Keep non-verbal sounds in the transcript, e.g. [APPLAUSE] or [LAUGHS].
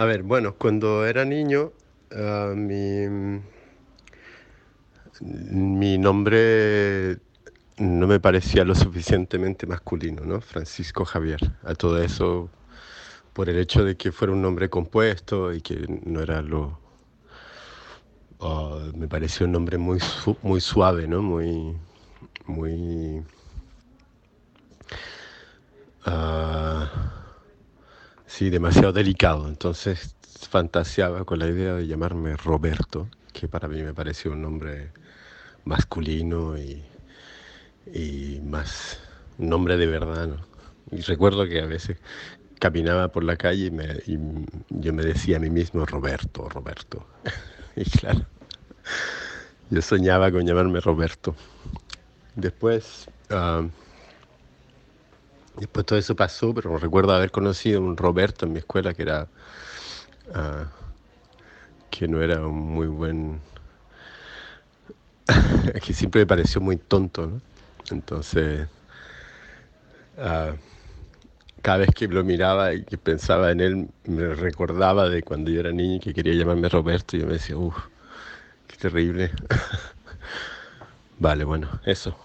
A ver, bueno, cuando era niño, ah, mi, nombre no me parecía lo suficientemente masculino, ¿no? Francisco Javier. A todo eso, por el hecho de que fuera un nombre compuesto y que no era lo... ah, me pareció un nombre muy, muy suave, ¿no? Muy, muy... Sí, demasiado delicado. Entonces fantaseaba con la idea de llamarme Roberto, que para mí me pareció un nombre masculino y, y más un nombre de verdad, ¿no? Y recuerdo que a veces caminaba por la calle y, me, y yo me decía a mí mismo Roberto, Roberto. [LAUGHS] Y claro, yo soñaba con llamarme Roberto. Después, ah, después todo eso pasó, pero recuerdo haber conocido un Roberto en mi escuela que era ah, que no era un muy buen, [LAUGHS] que siempre me pareció muy tonto, ¿no? Entonces, ah, cada vez que lo miraba y que pensaba en él, me recordaba de cuando yo era niño y que quería llamarme Roberto y yo me decía, uff, qué terrible. [LAUGHS] Vale, bueno, eso.